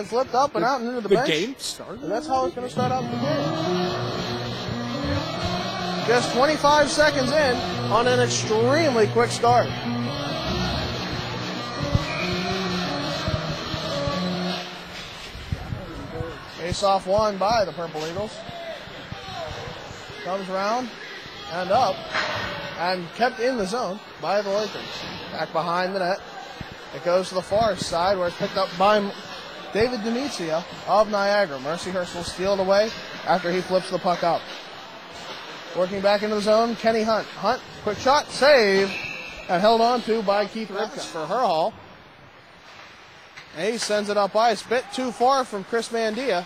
and flipped up and out and into the, The bench. game started. And that's how it's going to start out the game. Just 25 seconds in on an extremely quick start. Face off one by the Purple Eagles. Comes around and up and kept in the zone by the Lakers. Back behind the net. It goes to the far side where it's picked up by David Demetria of Niagara. Mercyhurst will steal it away after he flips the puck up. Working back into the zone, Kenny Hunt. Hunt, quick shot, save, and held on to by Keith Ripka for Herhall. And he sends it up ice. Bit too far from Chris Mandia.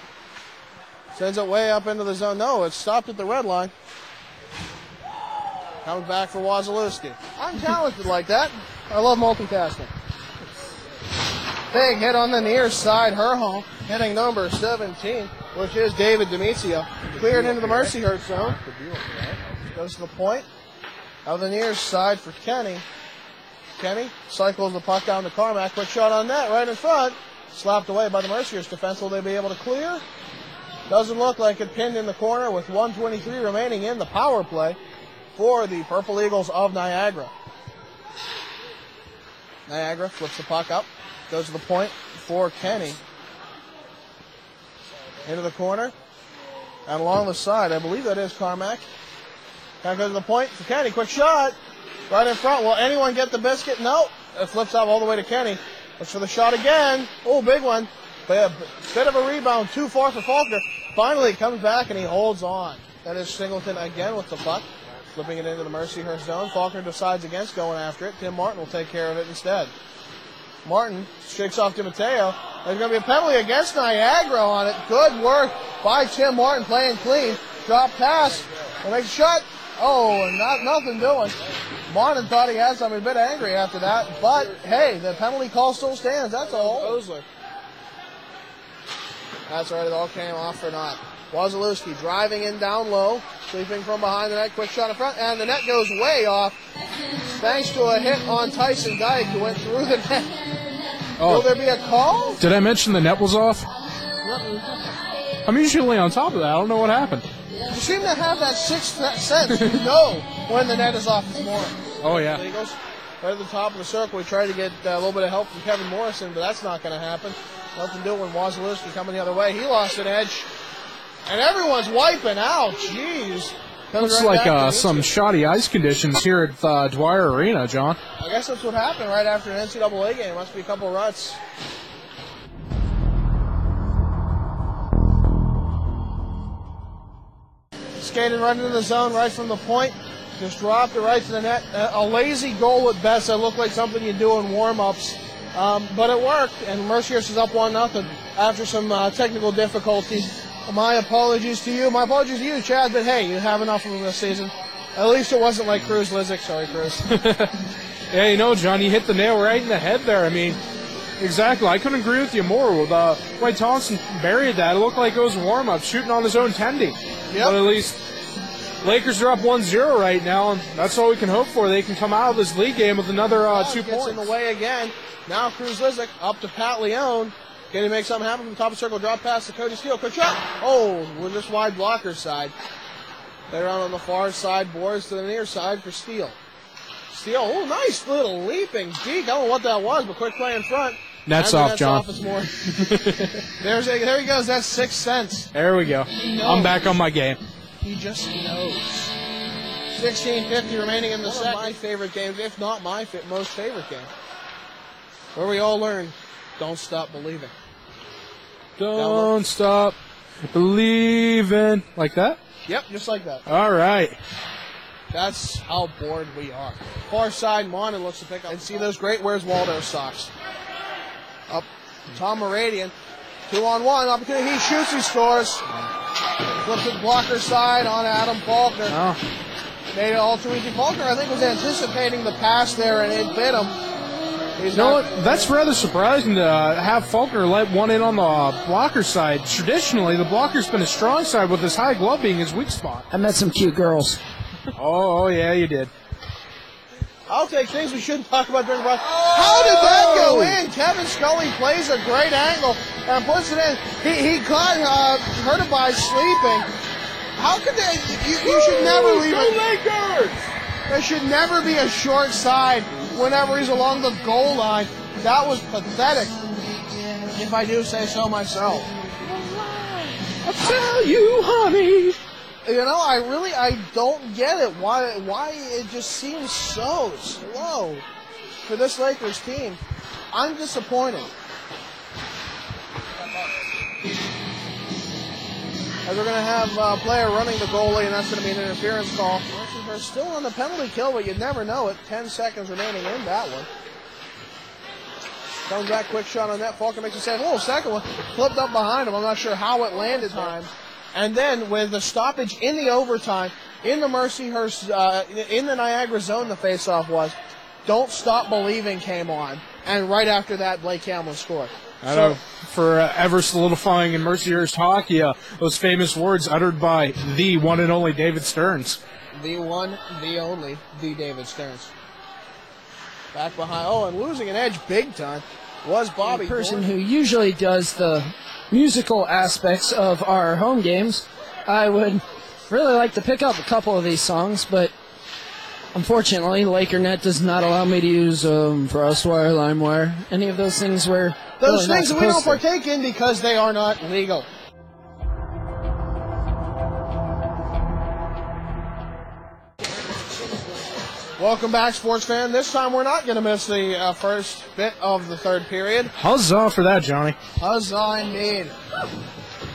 Sends it way up into the zone. No, it's stopped at the red line. Comes back for Wazalewski. I'm talented like that. I love multitasking. Big hit on the near side. Herhall hitting number 17, which is David Demetria. Cleared into the Mercy Mercyhurst zone. Goes to the point of the near side for Kenny. Kenny cycles the puck down to Carmack. Quick shot on net right in front. Slapped away by the Mercyhurst defense. Will they be able to clear? Doesn't look like it pinned in the corner with 123 remaining in the power play for the Purple Eagles of Niagara. Niagara flips the puck up, goes to the point for Kenny. Into the corner. And along the side, I believe that is Carmack. Now goes to the point for Kenny. Quick shot. Right in front. Will anyone get the biscuit? No. It flips out all the way to Kenny. Looks for the shot again. Oh, big one. But a bit of a rebound. Too far for Faulkner. Finally, comes back and he holds on. That is Singleton again with the puck. Flipping it into the Mercyhurst zone. Faulkner decides against going after it. Tim Martin will take care of it instead. Martin shakes off DiMatteo. There's going to be a penalty against Niagara on it. Good work by Tim Martin playing clean. Drop pass. Will make a shot. Oh, not nothing doing. Martin thought he had something a bit angry after that. But hey, the penalty call still stands. That's all. Osler. That's right. It all came off or naught. Wazalewski driving in down low, sweeping from behind the net, quick shot in front, and the net goes way off. Thanks to a hit on Tyson Dyke, who went through the net. Oh. Will there be a call? Did I mention the net was off? I'm usually on top of that. I don't know what happened. You seem to have that sixth sense. You know when the net is off this morning. Oh yeah. Right at the top of the circle. We tried to get uh, a little bit of help from Kevin Morrison, but that's not going to happen. Nothing doing when Wazalewski coming the other way. He lost an edge, and everyone's wiping out. Jeez. Comes Looks right like uh, some shoddy ice conditions here at uh, Dwyer Arena, John. I guess that's what happened right after an NCAA game. Must be a couple ruts. Skated right into the zone, right from the point. Just dropped it right to the net. A a lazy goal at best. That looked like something you do in warm-ups, um, but it worked. And Mercyhurst is up one nothing after some uh, technical difficulties. My apologies to you. My apologies to you, Chad. But hey, you have enough of them this season. At least it wasn't like Cruz Lizick. Sorry, Cruz. Yeah, you know, John, you hit the nail right in the head there. I mean, exactly. I couldn't agree with you more. With uh, Thompson buried that. It looked like it was warm up, shooting on his own tendy. But at least Lakers are up 1-0 right now, and that's all we can hope for. They can come out of this league game with another uh, two gets points. in the way again. Now Cruz Lizick up to Pat Leone. Can he make something happen from the top of the circle? Drop pass to Cody Steele. Quick shot. Oh, we're just wide blocker side. They're out on the far side. Boards to the near side for Steele. Steele. Oh, nice little leaping deke. I don't know what that was, but quick play in front. Nets off, net's John. Off. It's more. There's a, there he goes. That's six cents. There we go. I'm back on my game. He just knows. 16:50 remaining in the second. my favorite games, if not my fa- most favorite game, where we all learn, don't stop believing. Don't stop believing. Like that? Yep, just like that. All right. That's how bored we are. Far side, Monin looks to pick up and see those great Where's Waldo socks. Up, Tom Moradian, two on one opportunity. He shoots, he scores. Flips it blocker side on Adam Faulkner. Oh, Made it all too easy. Faulkner, I think, was anticipating the pass there and it bit him. He's you not- That's rather surprising to uh, have Faulkner let one in on the uh, blocker side. Traditionally, the blocker's been a strong side, with his high glove being his weak spot. I met some cute girls. Oh, oh yeah, you did. I'll take things we shouldn't talk about during the broadcast. How did that go in? Kevin Scully plays a great angle. and puts it in. He, he caught uh, Hurtubise sleeping. How could they? You, you should never leave it. Lakers! There should never be a short side whenever he's along the goal line. That was pathetic, if I do say so myself. I tell you, honey. You know, I really I don't get it. Why why it just seems so slow for this Lakers team. I'm disappointed. As we're going to have a player running the goalie, and that's going to be an interference call. They're still on the penalty kill, but you never know it. 10 seconds remaining in that one. Comes back, quick shot on that. Falcon makes a save. Oh, second one. Flipped up behind him. I'm not sure how it landed time. And then with the stoppage in the overtime, in the Mercyhurst, uh, in the Niagara zone, the faceoff was. Don't Stop Believing came on. And right after that, Blake Hamlin scored. I know. For uh, ever solidifying in Mercyhurst hockey, uh, those famous words uttered by the one and only David Stearns. The one, the only, the David Stearns. Back behind. Oh, and losing an edge big time was Bobby. The person Thornton. who usually does the musical aspects of our home games. I would really like to pick up a couple of these songs, but unfortunately, LakerNet does not allow me to use um, FrostWire, LimeWire, any of those things where Those really not things that we don't to. partake in because they are not legal. Welcome back, sports fan. This time we're not going to miss the uh, first bit of the third period. Huzzah for that, Johnny. Huzzah indeed.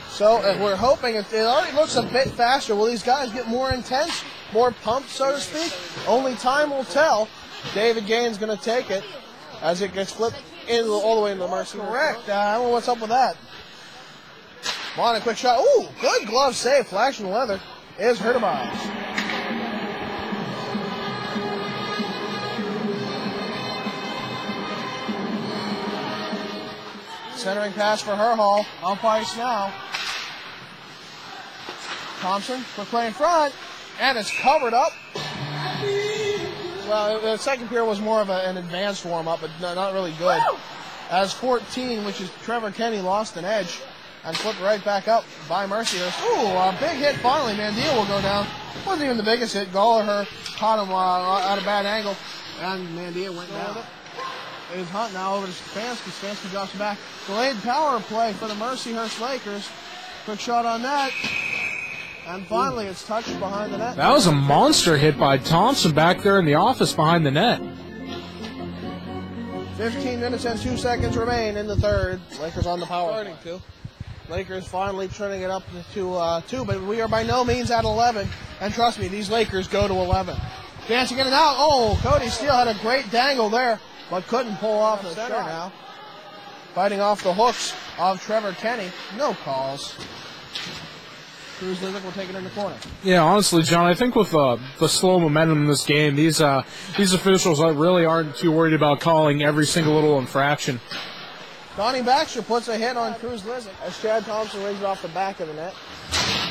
So uh, we're hoping it, it already looks a bit faster. Will these guys get more intense, more pumped, so to speak? Only time will tell. David Gaines going to take it as it gets flipped in all the way into the Mercy. Correct. Uh, I don't know what's up with that. On a quick shot. Ooh, good glove save. Flashing leather is Hurtubise. Centering pass for Herhall. Up ice now. Thompson, quick play in front, and it's covered up. Well, the second period was more of a, an advanced warm up, but no, not really good. As 14, which is Trevor Kenny, lost an edge and flipped right back up by Mercier. Ooh, a big hit finally. Mandia will go down. Wasn't even the biggest hit. Gallagher caught him uh, at a bad angle, and Mandia went down. Is Hunt now over to Stefanski. Stefanski drops back. Delayed power play for the Mercyhurst Lakers. Quick shot on that. And finally, it's touched behind the net. That was a monster hit by Thompson back there in the office behind the net. 15 minutes and 2 seconds remain in the third. Lakers on the power. Starting to. Lakers finally turning it up to uh, 2, but we are by no means at 11. And trust me, these Lakers go to 11. Dancing in and out. Oh, Cody Steele had a great dangle there, but couldn't pull off the center now. Fighting off the hooks of Trevor Kenny. No calls. Cruz Lizick will take it in the corner. Yeah, honestly, John, I think with uh, the slow momentum in this game, these uh, these officials uh, really aren't too worried about calling every single little infraction. Donnie Baxter puts a hit on Cruz Lizick as Chad Thompson rings it off the back of the net.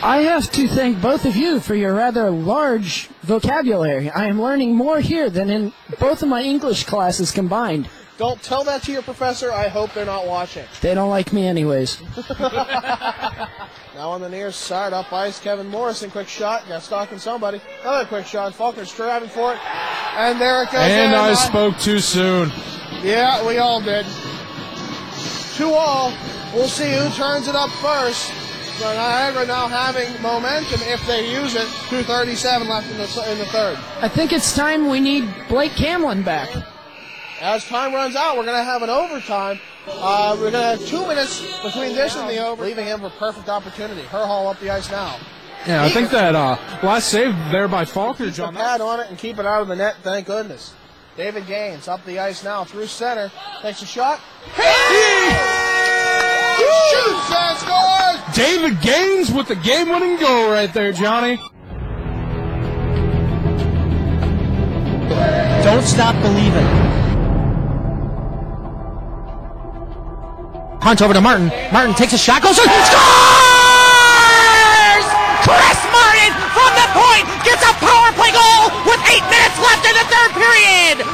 I have to thank both of you for your rather large vocabulary. I am learning more here than in both of my English classes combined. Don't tell that to your professor. I hope they're not watching. They don't like me anyways. Now on the near side, up ice, Kevin Morrison, quick shot, got stalking somebody. Another quick shot, Faulkner's driving for it, and there it goes. And in. I spoke too soon. Yeah, we all did. Two all. We'll see who turns it up first. So Niagara now having momentum if they use it. 2:37 left in the in the third. I think it's time we need Blake Camlin back. As time runs out, we're going to have an overtime. Uh, we're going to have two minutes between this and the over, leaving him for perfect opportunity. Herhall up the ice now. Yeah, I think that uh, last save there by Faulkner, Keep John. pad on it and keep it out of the net, thank goodness. David Gaines up the ice now through center. Takes a shot. He shoots and scores! David Gaines with the game-winning goal right there, Johnny. Don't stop believing. Hunt over to Martin. Martin takes a shot, goes, in, scores! Chris Martin from the point gets a power play goal with eight minutes left in the third period.